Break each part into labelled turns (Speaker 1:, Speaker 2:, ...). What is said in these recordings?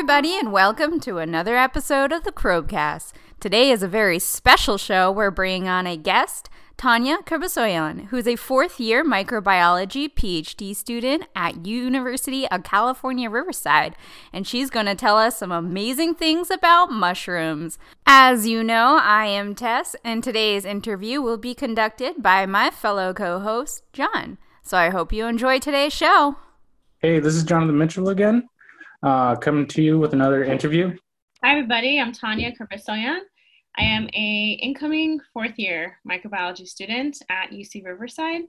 Speaker 1: everybody, and welcome to another episode of the Krobcast. Today is a very special show. We're bringing on a guest, Tania Kurbessoian, who's a fourth year microbiology PhD student at University of California, Riverside, and she's going to tell us some amazing things about mushrooms. As you know, I am Tess, and today's interview will be conducted by my fellow co host, John. So I hope you enjoy today's show.
Speaker 2: Hey, this is Jonathan Mitchell again uh, coming to you with another interview.
Speaker 3: Hi, everybody. I'm Tania Kurbessoian. I am a incoming fourth year microbiology student at UC Riverside,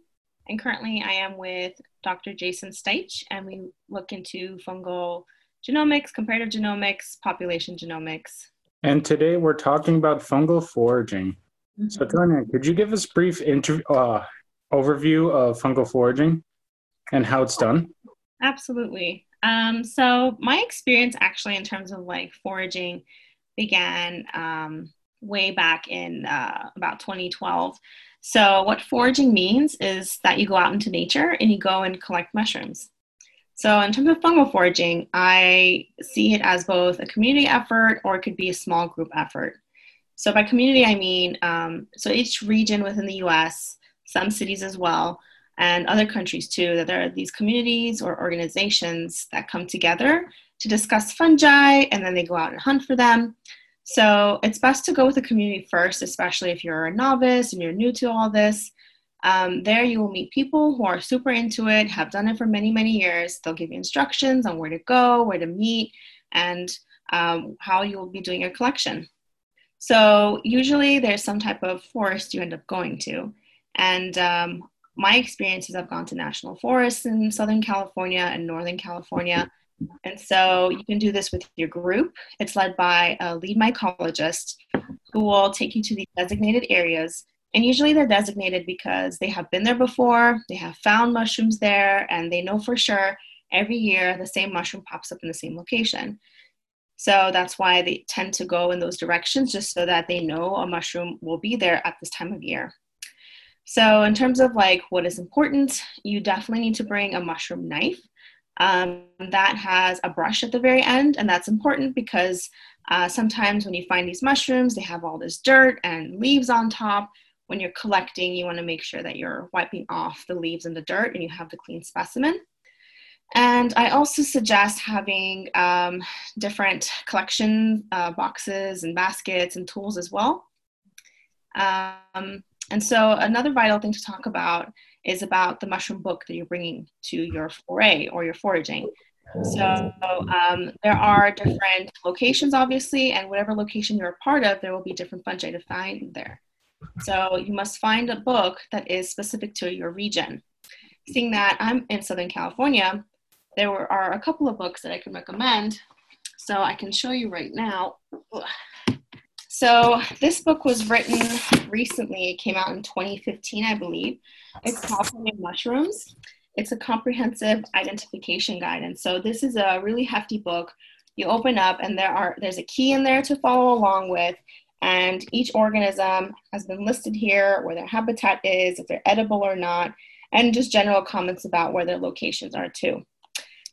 Speaker 3: and currently I am with Dr. Jason Stajich, and we look into fungal genomics, comparative genomics, population genomics.
Speaker 2: And today we're talking about fungal foraging. Mm-hmm. So, Tania, could you give us a brief inter- uh, overview of fungal foraging and how it's done?
Speaker 3: Absolutely. Um, so my experience actually in terms of like foraging began um, way back in uh, about 2012. So what foraging means is that you go out into nature and you go and collect mushrooms. So in terms of fungal foraging, I see it as both a community effort or it could be a small group effort. So by community, I mean, um, so each region within the US, some cities as well, and other countries too, that there are these communities or organizations that come together to discuss fungi and then they go out and hunt for them. So it's best to go with the community first, especially if you're a novice and you're new to all this. Um, there you will meet people who are super into it, have done it for many, many years. They'll give you instructions on where to go, where to meet, and um, how you will be doing your collection. So usually there's some type of forest you end up going to. And um, my experiences, I've gone to national forests in Southern California and Northern California. And so you can do this with your group. It's led by a lead mycologist who will take you to the designated areas. And usually they're designated because they have been there before, they have found mushrooms there, and they know for sure every year the same mushroom pops up in the same location. So that's why they tend to go in those directions just so that they know a mushroom will be there at this time of year. So, in terms of like what is important, you definitely need to bring a mushroom knife um, that has a brush at the very end, and that's important because uh, sometimes when you find these mushrooms, they have all this dirt and leaves on top. When you're collecting, you want to make sure that you're wiping off the leaves and the dirt and you have the clean specimen. And I also suggest having um, different collection uh, boxes and baskets and tools as well. Um, and so, another vital thing to talk about is about the mushroom book that you're bringing to your foray or your foraging. So, um, there are different locations, obviously, and whatever location you're a part of, there will be different fungi to find there. So, you must find a book that is specific to your region. Seeing that I'm in Southern California, there are a couple of books that I can recommend. So, I can show you right now. So this book was written recently. It came out in 2015, I believe. It's called Mushrooms. It's a comprehensive identification guide. And so this is a really hefty book. You open up and there are there's a key in there to follow along with. And each organism has been listed here, where their habitat is, if they're edible or not, and just general comments about where their locations are too.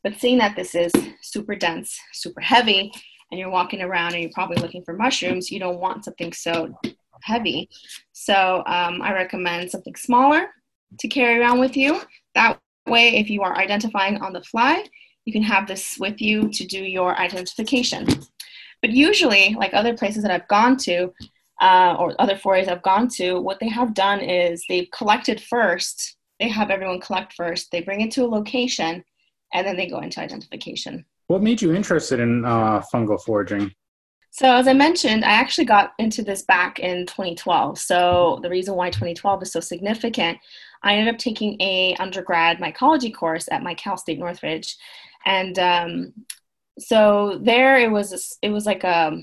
Speaker 3: But seeing that this is super dense, super heavy, and you're walking around and you're probably looking for mushrooms, you don't want something so heavy. So um, I recommend something smaller to carry around with you. That way, if you are identifying on the fly, you can have this with you to do your identification. But usually, like other places that I've gone to, uh, or other forays I've gone to, what they have done is they've collected first. They have everyone collect first. They bring it to a location, and then they go into identification.
Speaker 2: What made you interested in uh, fungal foraging?
Speaker 3: So, as I mentioned, I actually got into this back in 2012. So, the reason why 2012 is so significant, I ended up taking a undergrad mycology course at my Cal State Northridge, and um, so there it was. It was like a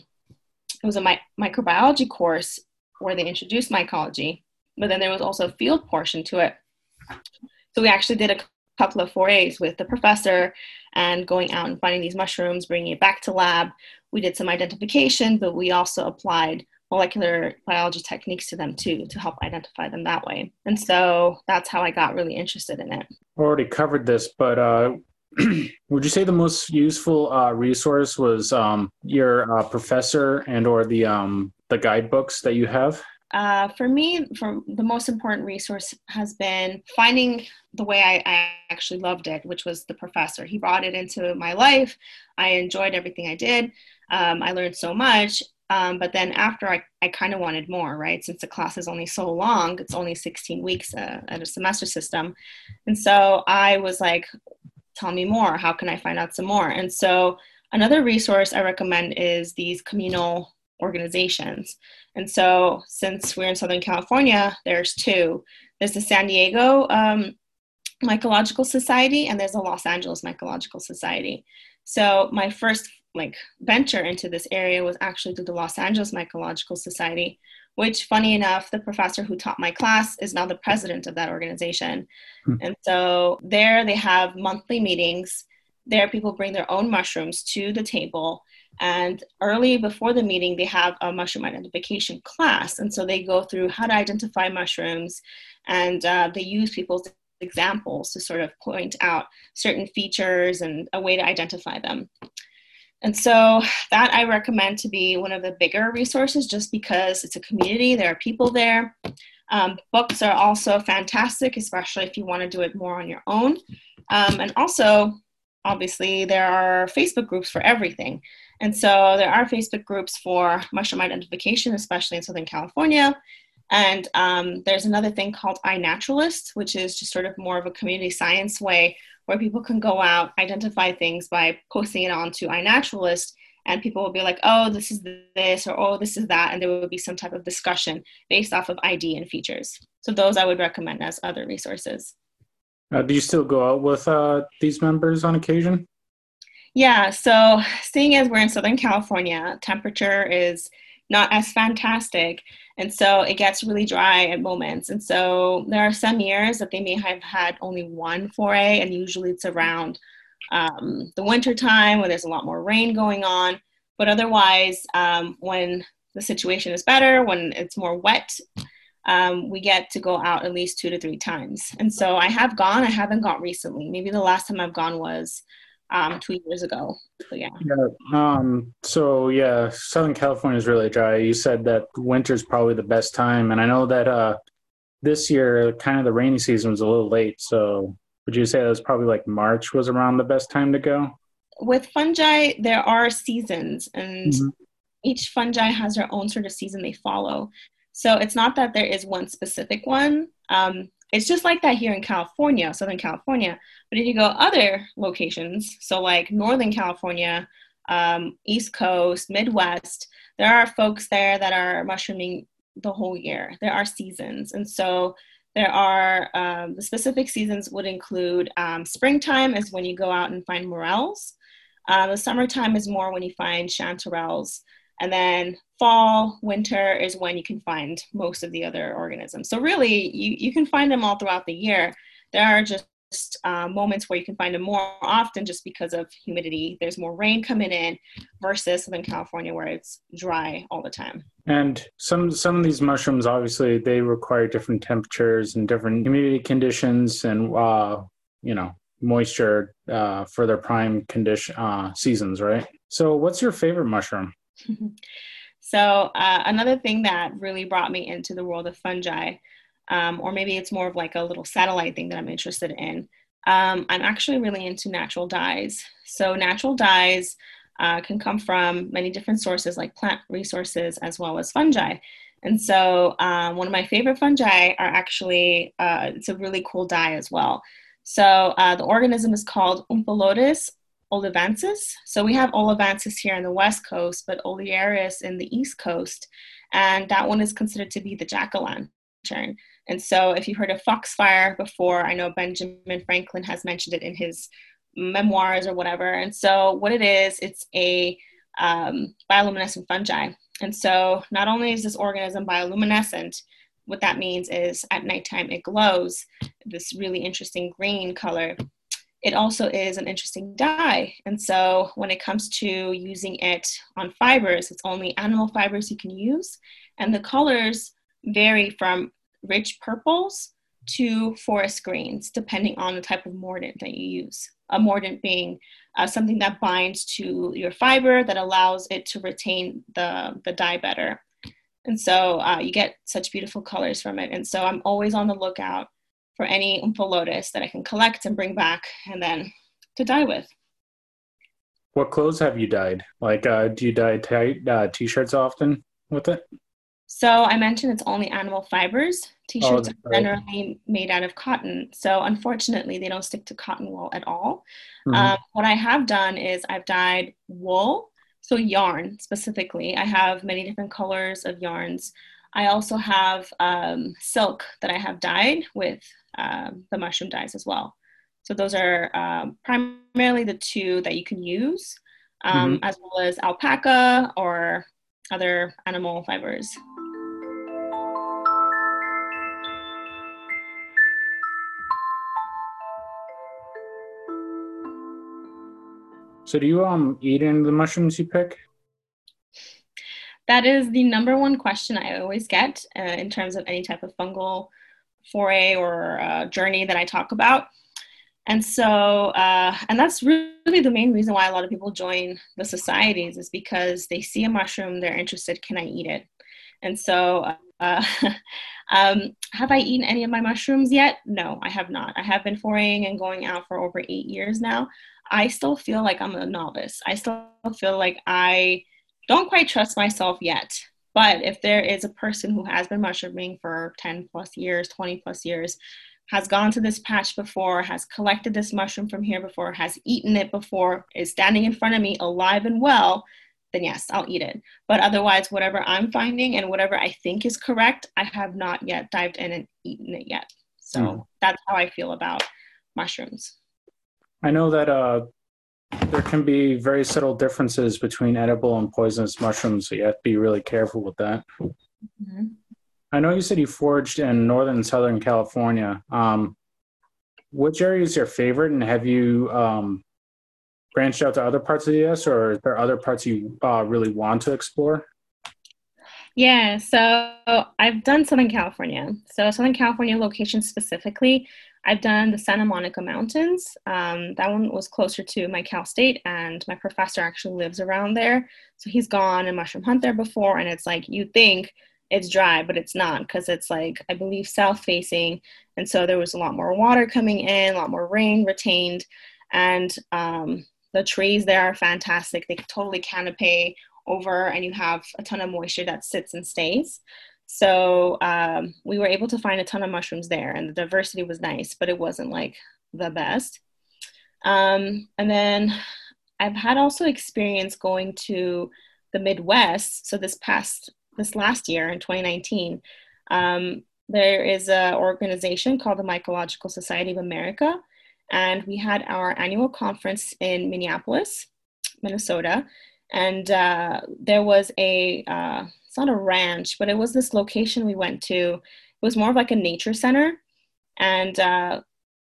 Speaker 3: it was a my, microbiology course where they introduced mycology, but then there was also a field portion to it. So we actually did a couple of forays with the professor and going out and finding these mushrooms, bringing it back to lab. We did some identification, but we also applied molecular biology techniques to them too to help identify them that way. And so that's how I got really interested in it.
Speaker 2: Already covered this, but uh, would you say the most useful uh, resource was um, your uh, professor and or the um, the guidebooks that you have?
Speaker 3: Uh, for me, for the most important resource has been finding the way I, I, actually loved it, which was the professor. He brought it into my life. I enjoyed everything I did. Um, I learned so much. Um, but then after I, I kind of wanted more, right? Since the class is only so long, it's only 16 weeks uh, at a semester system. And so I was like, tell me more. How can I find out some more? And so another resource I recommend is these communal organizations. And so, since we're in Southern California, there's two. There's the San Diego um, Mycological Society, and there's the Los Angeles Mycological Society. So, my first like venture into this area was actually to the Los Angeles Mycological Society, which, funny enough, the professor who taught my class is now the president of that organization. Hmm. And so, there they have monthly meetings. There, people bring their own mushrooms to the table and early before the meeting, they have a mushroom identification class. And so they go through how to identify mushrooms and uh, they use people's examples to sort of point out certain features and a way to identify them. And so that I recommend to be one of the bigger resources just because it's a community, there are people there. Um, books are also fantastic, especially if you want to do it more on your own. Um, and also, obviously, there are Facebook groups for everything. And so there are Facebook groups for mushroom identification, especially in Southern California. And um, there's another thing called iNaturalist, which is just sort of more of a community science way where people can go out, identify things by posting it onto iNaturalist, and people will be like, oh, this is this, or oh, this is that. And there will be some type of discussion based off of ID and features. So those I would recommend as other resources.
Speaker 2: Uh, do you still go out with uh, these members on occasion?
Speaker 3: Yeah, so seeing as we're in Southern California, temperature is not as fantastic. And so it gets really dry at moments. And so there are some years that they may have had only one foray, and usually it's around um, the winter time when there's a lot more rain going on. But otherwise, um, when the situation is better, when it's more wet, um, we get to go out at least two to three times. And so I have gone, I haven't gone recently. Maybe the last time I've gone was um, two years ago. So yeah.
Speaker 2: Yeah. Um, so yeah, Southern California is really dry. You said that winter is probably the best time, and I know that uh, this year, kind of the rainy season was a little late. So would you say that was probably like March was around the best time to go?
Speaker 3: With fungi, there are seasons, and mm-hmm. each fungi has their own sort of season they follow. So it's not that there is one specific one. Um, it's just like that here in California, Southern California. But if you go other locations, so like Northern California, um, East Coast, Midwest, there are folks there that are mushrooming the whole year. There are seasons. And so there are um, the specific seasons would include um, springtime is when you go out and find morels. Uh, the summertime is more when you find chanterelles. And then fall, winter is when you can find most of the other organisms. So really, you, you can find them all throughout the year. There are just uh, moments where you can find them more often just because of humidity. There's more rain coming in versus Southern California where it's dry all the time.
Speaker 2: And some some of these mushrooms, obviously, they require different temperatures and different humidity conditions, and uh, you know, moisture uh, for their prime condition uh, seasons, right? So, what's your favorite mushroom?
Speaker 3: so uh, another thing that really brought me into the world of fungi, um, or maybe it's more of like a little satellite thing that I'm interested in. Um, I'm actually really into natural dyes. So natural dyes uh, can come from many different sources, like plant resources as well as fungi. And so um, one of my favorite fungi are actually uh, it's a really cool dye as well. So uh, the organism is called Omphalotus olivascens. So we have olivascens here in the west coast, but olearius in the east coast. And that one is considered to be the jack-o'-lantern. And so if you've heard of foxfire before, I know Benjamin Franklin has mentioned it in his memoirs or whatever. And so what it is, it's a um, bioluminescent fungi. And so not only is this organism bioluminescent, what that means is at nighttime it glows this really interesting green color it also is an interesting dye. And so when it comes to using it on fibers, it's only animal fibers you can use. And the colors vary from rich purples to forest greens, depending on the type of mordant that you use. a mordant being uh, something that binds to your fiber that allows it to retain the, the dye better. And so uh, you get such beautiful colors from it. And so I'm always on the lookout for any omphalotus that I can collect and bring back and then to dye with.
Speaker 2: What clothes have you dyed? Like, uh, do you dye tight uh, t-shirts often with it?
Speaker 3: So I mentioned it's only animal fibers. T-shirts oh, are generally made out of cotton. So unfortunately, they don't stick to cotton wool at all. Mm-hmm. Um, what I have done is I've dyed wool, so yarn specifically. I have many different colors of yarns. I also have um, silk that I have dyed with um, the mushroom dyes as well. So those are um, primarily the two that you can use, um, mm-hmm. as well as alpaca or other animal fibers.
Speaker 2: So do you um eat any of the mushrooms you pick?
Speaker 3: That is the number one question I always get uh, in terms of any type of fungal foray or uh, journey that I talk about. And so, uh, and that's really the main reason why a lot of people join the societies is because they see a mushroom, they're interested, can I eat it? And so, uh, um, have I eaten any of my mushrooms yet? No, I have not. I have been foraying and going out for over eight years now. I still feel like I'm a novice. I still feel like I don't quite trust myself yet. But if there is a person who has been mushrooming for 10 plus years, 20 plus years, has gone to this patch before, has collected this mushroom from here before, has eaten it before, is standing in front of me alive and well, then yes, I'll eat it. But otherwise, whatever I'm finding and whatever I think is correct, I have not yet dived in and eaten it yet. So mm. that's how I feel about mushrooms.
Speaker 2: I know that uh, there can be very subtle differences between edible and poisonous mushrooms, so you have to be really careful with that. Mm-hmm. I know you said you foraged in northern and southern California. Um, which area is your favorite, and have you um, branched out to other parts of the U.S., or are there other parts you uh, really want to explore?
Speaker 3: Yeah, so I've done Southern California. So Southern California location specifically, I've done the Santa Monica Mountains. Um, that one was closer to my Cal State, and my professor actually lives around there. So he's gone and mushroom hunt there before, and it's like you think it's dry, but it's not because it's like I believe south facing, and so there was a lot more water coming in, a lot more rain retained, and um, the trees there are fantastic. They totally canopy over, and you have a ton of moisture that sits and stays. So um, we were able to find a ton of mushrooms there, and the diversity was nice, but it wasn't like the best. Um, and then I've had also experience going to the Midwest. So this past this last year in 2019, um, there is an organization called the Mycological Society of America, and we had our annual conference in Minneapolis, Minnesota, and uh, there was a uh, it's not a ranch, but it was this location we went to. It was more of like a nature center. And uh,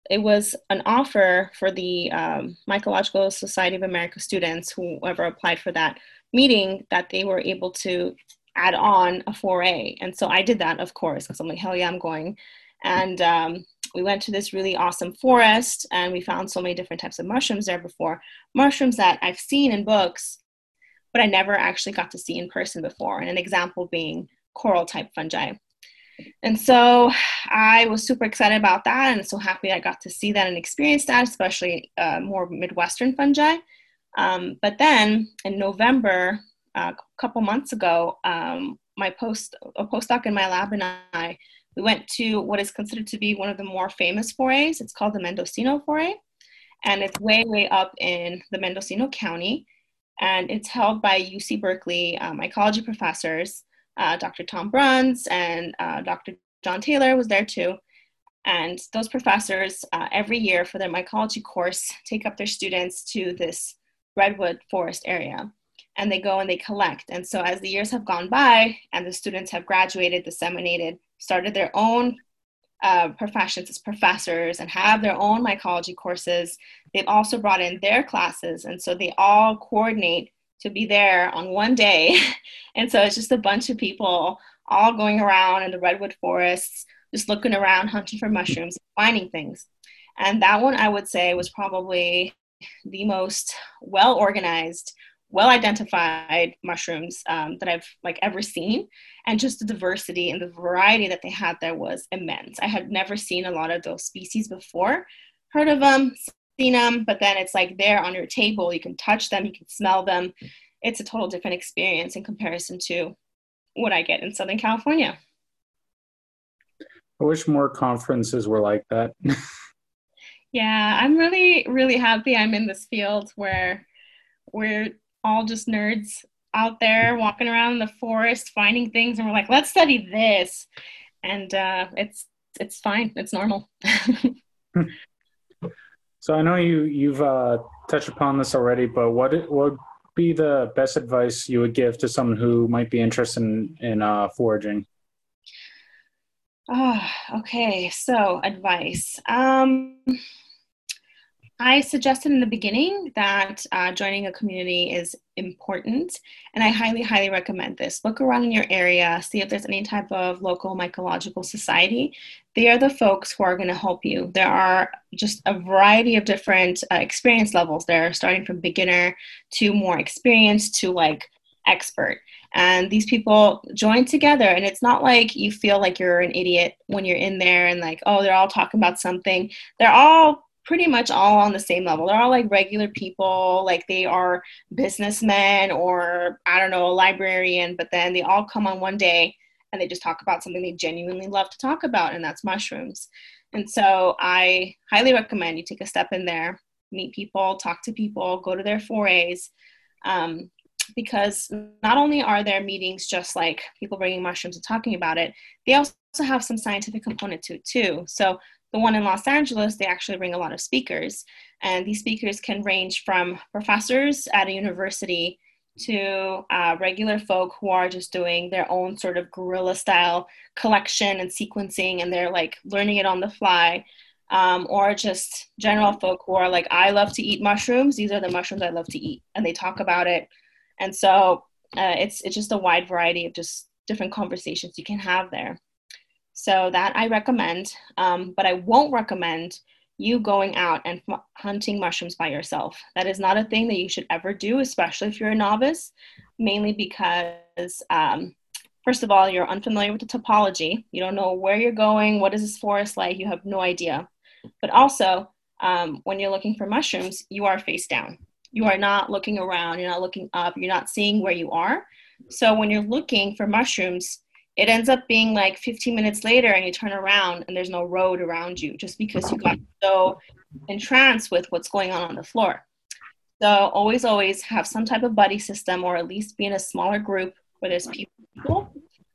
Speaker 3: it was an offer for the um, Mycological Society of America students, whoever applied for that meeting, that they were able to add on a foray. And so I did that, of course, because I'm like, hell yeah, I'm going. And um, we went to this really awesome forest and we found so many different types of mushrooms there before. Mushrooms that I've seen in books, but I never actually got to see in person before. And an example being coral type fungi. And so I was super excited about that and so happy I got to see that and experience that, especially uh, more Midwestern fungi. Um, but then in November, uh, a couple months ago, um, my post a postdoc in my lab and I we went to what is considered to be one of the more famous forays. It's called the Mendocino foray, and it's way way up in the Mendocino County and it's held by UC Berkeley um, mycology professors. Uh, Dr. Tom Bruns and uh, Dr. John Taylor was there too. And those professors, uh, every year for their mycology course, take up their students to this redwood forest area. And they go and they collect. And so, as the years have gone by and the students have graduated, disseminated, started their own uh, professions as professors and have their own mycology courses. They've also brought in their classes, and so they all coordinate to be there on one day. and so it's just a bunch of people all going around in the redwood forests, just looking around, hunting for mushrooms, finding things. And that one I would say was probably the most well organized, well identified mushrooms um, that I've like ever seen, and just the diversity and the variety that they had there was immense. I had never seen a lot of those species before, heard of them, seen them, but then it's like there on your table. You can touch them, you can smell them. It's a total different experience in comparison to what I get in Southern California.
Speaker 2: I wish more conferences were like that.
Speaker 3: yeah, I'm really, really happy I'm in this field where we're all just nerds out there walking around in the forest finding things and we're like let's study this. And uh, it's it's fine. It's normal.
Speaker 2: So i know you you've uh, touched upon this already but what what would be the best advice you would give to someone who might be interested in, in uh, foraging?
Speaker 3: Oh okay. So advice. Um I suggested in the beginning that uh, joining a community is important, and I highly, highly recommend this. Look around in your area, see if there's any type of local mycological society. They are the folks who are going to help you. There are just a variety of different uh, experience levels there, starting from beginner to more experienced to like expert. And these people join together, and it's not like you feel like you're an idiot when you're in there and like, oh, they're all talking about something. They're all pretty much all on the same level. They're all like regular people, like they are businessmen or I don't know, a librarian, but then they all come on one day and they just talk about something they genuinely love to talk about, and that's mushrooms. And so I highly recommend you take a step in there, meet people, talk to people, go to their forays. Um, because not only are there meetings just like people bringing mushrooms and talking about it, they also have some scientific component to it too. So the one in Los Angeles, they actually bring a lot of speakers. And these speakers can range from professors at a university to uh, regular folk who are just doing their own sort of guerrilla style collection and sequencing, and they're like learning it on the fly. Um, or just general folk who are like, I love to eat mushrooms. These are the mushrooms I love to eat, and they talk about it. And so uh, it's it's just a wide variety of just different conversations you can have there. So that I recommend, um, but I won't recommend you going out and f- hunting mushrooms by yourself. That is not a thing that you should ever do, especially if you're a novice, mainly because, um, first of all, you're unfamiliar with the topology. You don't know where you're going, what is this forest like, you have no idea. But also, um, when you're looking for mushrooms, you are face down. You are not looking around, you're not looking up, you're not seeing where you are. So when you're looking for mushrooms, it ends up being like 15 minutes later and you turn around and there's no road around you just because you got so entranced with what's going on on the floor. So always always have some type of buddy system or at least be in a smaller group where there's people.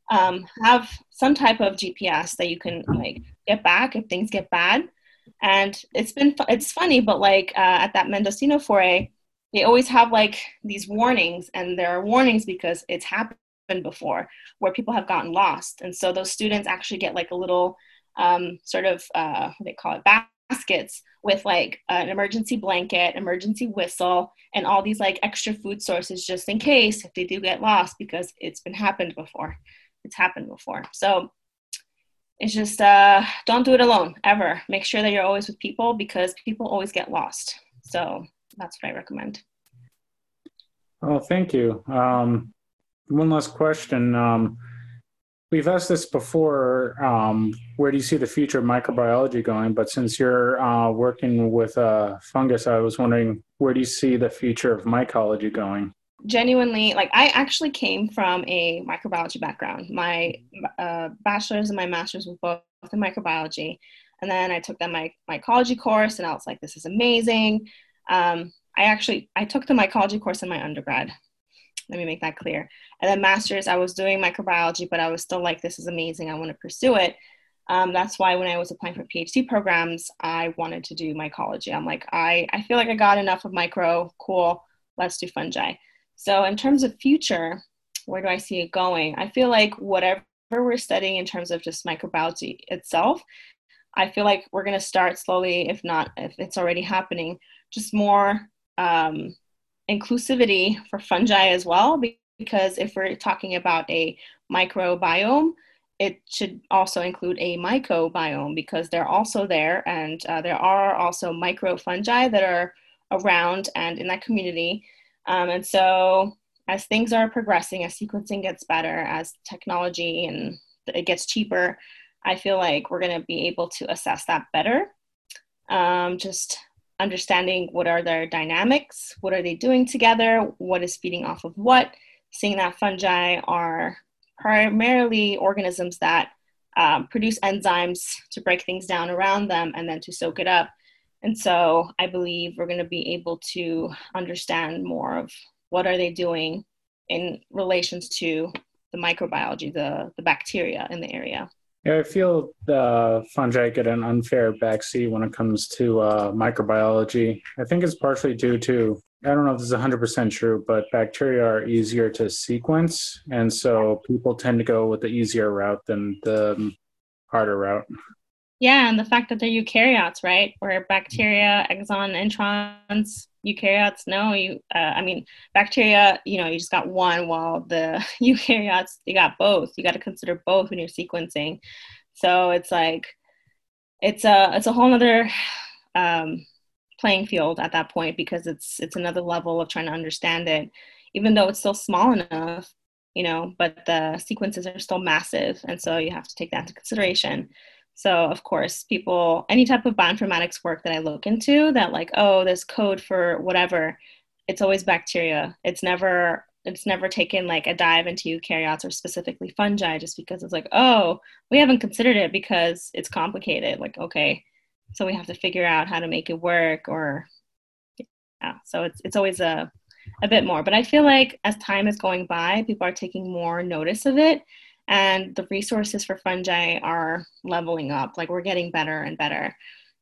Speaker 3: Um, have some type of gps that you can like get back if things get bad. And it's been it's funny but like uh, at that mendocino foray they always have like these warnings and there are warnings because it's happened before where people have gotten lost. And so those students actually get like a little um, sort of, uh, they call it, baskets with like an emergency blanket, emergency whistle, and all these like extra food sources just in case if they do get lost because it's been happened before. It's happened before. So it's just uh, don't do it alone ever. Make sure that you're always with people because people always get lost. So that's what I recommend.
Speaker 2: Oh, thank you. Um, one last question. Um, we've asked this before. Um, where do you see the future of microbiology going? But since you're uh, working with uh, fungus, I was wondering where do you see the future of mycology going?
Speaker 3: Genuinely, like I actually came from a microbiology background. My uh, bachelor's and my master's were both in microbiology, and then I took that my mycology course, and I was like, "This is amazing." Um, I actually I took the mycology course in my undergrad, let me make that clear. And then master's, I was doing microbiology, but I was still like, this is amazing. I want to pursue it. Um, that's why when I was applying for PhD programs, I wanted to do mycology. I'm like, I, I feel like I got enough of micro. Cool. Let's do fungi. So in terms of future, where do I see it going? I feel like whatever we're studying in terms of just microbiology itself, I feel like we're going to start slowly, if not, if it's already happening, just more um, inclusivity for fungi as well, because if we're talking about a microbiome, it should also include a mycobiome because they're also there, and uh, there are also microfungi that are around and in that community. Um, and so, as things are progressing, as sequencing gets better, as technology and it gets cheaper, I feel like we're going to be able to assess that better. Um, just understanding what are their dynamics, what are they doing together, what is feeding off of what, seeing that fungi are primarily organisms that um, produce enzymes to break things down around them and then to soak it up. And so I believe we're going to be able to understand more of what are they doing in relations to the microbiology, the, the bacteria in the area.
Speaker 2: Yeah, I feel the fungi get an unfair backseat when it comes to uh, microbiology. I think it's partially due to, I don't know if this is 100% true, but bacteria are easier to sequence. And so people tend to go with the easier route than the harder route.
Speaker 3: Yeah, and the fact that they're eukaryotes, right? Where bacteria, exon, introns, eukaryotes, no, you, uh, I mean, bacteria, you know, you just got one, while the eukaryotes, you got both. You got to consider both when you're sequencing. So it's like, it's a, it's a whole other um, playing field at that point because it's, it's another level of trying to understand it, even though it's still small enough, you know, but the sequences are still massive. And so you have to take that into consideration. So, of course, people, any type of bioinformatics work that I look into that, like, oh, this code for whatever, it's always bacteria. It's never, it's never taken like a dive into eukaryotes or specifically fungi just because it's like, oh, we haven't considered it because it's complicated. Like, okay, so we have to figure out how to make it work or, yeah. So it's it's always a a bit more. But I feel like as time is going by, people are taking more notice of it and the resources for fungi are leveling up like we're getting better and better.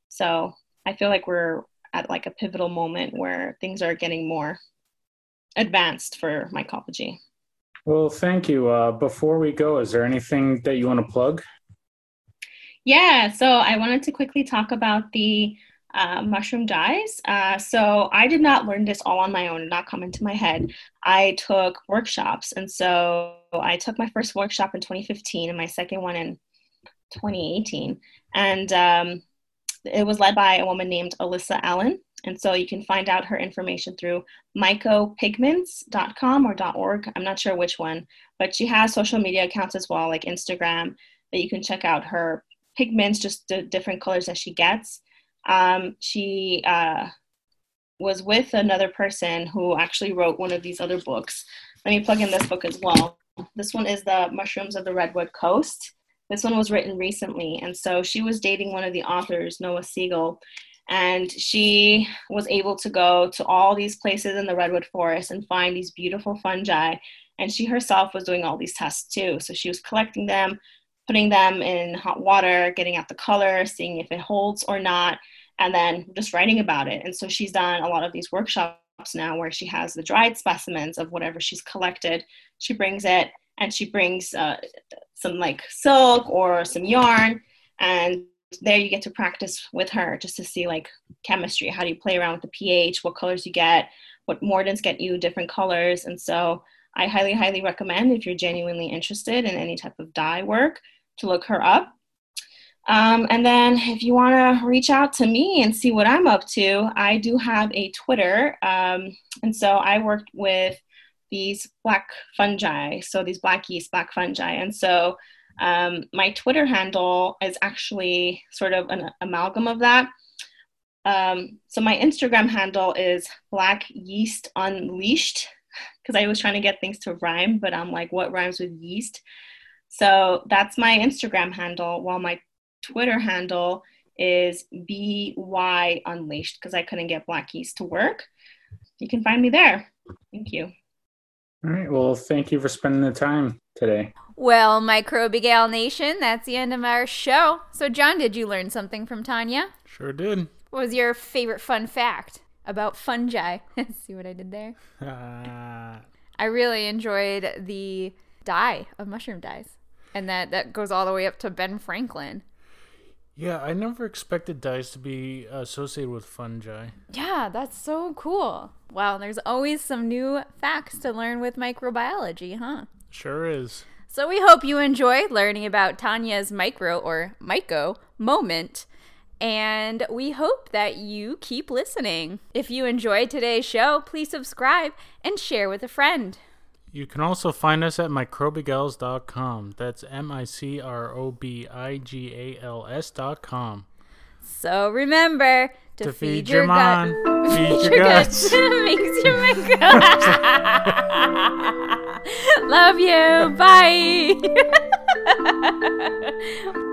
Speaker 3: So i feel like we're at like a pivotal moment where things are getting more advanced for mycology.
Speaker 2: Well thank you. Uh, before we go is there anything that you want to plug?
Speaker 3: Yeah so i wanted to quickly talk about the uh, mushroom dyes. Uh, so I did not learn this all on my own, not come into my head. I took workshops. And so I took my first workshop in 2015 and my second one in 2018. And um, it was led by a woman named Alissa Allen. And so you can find out her information through mycopigments.com or .org. I'm not sure which one, but she has social media accounts as well, like Instagram, that you can check out her pigments, just the different colors that she gets. Um, she uh, was with another person who actually wrote one of these other books. Let me plug in this book as well. This one is The Mushrooms of the Redwood Coast. This one was written recently. And so she was dating one of the authors, Noah Siegel. And she was able to go to all these places in the redwood forest and find these beautiful fungi. And she herself was doing all these tests too. So she was collecting them, putting them in hot water, getting out the color, seeing if it holds or not, and then just writing about it. And so she's done a lot of these workshops now where she has the dried specimens of whatever she's collected. She brings it and she brings uh, some like silk or some yarn and there you get to practice with her just to see like chemistry. How do you play around with the ph? What colors you get? What mordants get you? Different colors. And so i highly highly recommend if you're genuinely interested in any type of dye work to look her up um, and then if you want to reach out to me and see what I'm up to, I do have a Twitter. Um, and so I worked with these black fungi, so these black yeast, black fungi. And so um, my Twitter handle is actually sort of an amalgam of that. Um, so my Instagram handle is Black Yeast Unleashed because I was trying to get things to rhyme, but I'm like, what rhymes with yeast? So that's my Instagram handle, while my Twitter handle is BY Unleashed because I couldn't get Black Yeast to work. You can find me there. Thank you.
Speaker 2: All right. Well, thank you for spending the time today.
Speaker 1: Well, Microbigal Nation, that's the end of our show. So, John, did you learn something from Tania?
Speaker 4: Sure did.
Speaker 1: What was your favorite fun fact about fungi? See what I did there? Uh... I really enjoyed the dye of mushroom dyes. And that, that goes all the way up to Ben Franklin.
Speaker 4: Yeah, I never expected dyes to be associated with fungi.
Speaker 1: Yeah, that's so cool. Wow, there's always some new facts to learn with microbiology, huh?
Speaker 4: Sure is.
Speaker 1: So we hope you enjoy learning about Tania's micro or myco moment. And we hope that you keep listening. If you enjoyed today's show, please subscribe and share with a friend.
Speaker 2: You can also find us at microbigals.com. That's M I C R O B I G A L S.com.
Speaker 1: So remember to,
Speaker 2: To
Speaker 1: feed,
Speaker 2: feed
Speaker 1: your,
Speaker 2: your
Speaker 1: gut.
Speaker 2: mind, feed your guts.
Speaker 1: Makes you micro. Love you. Bye.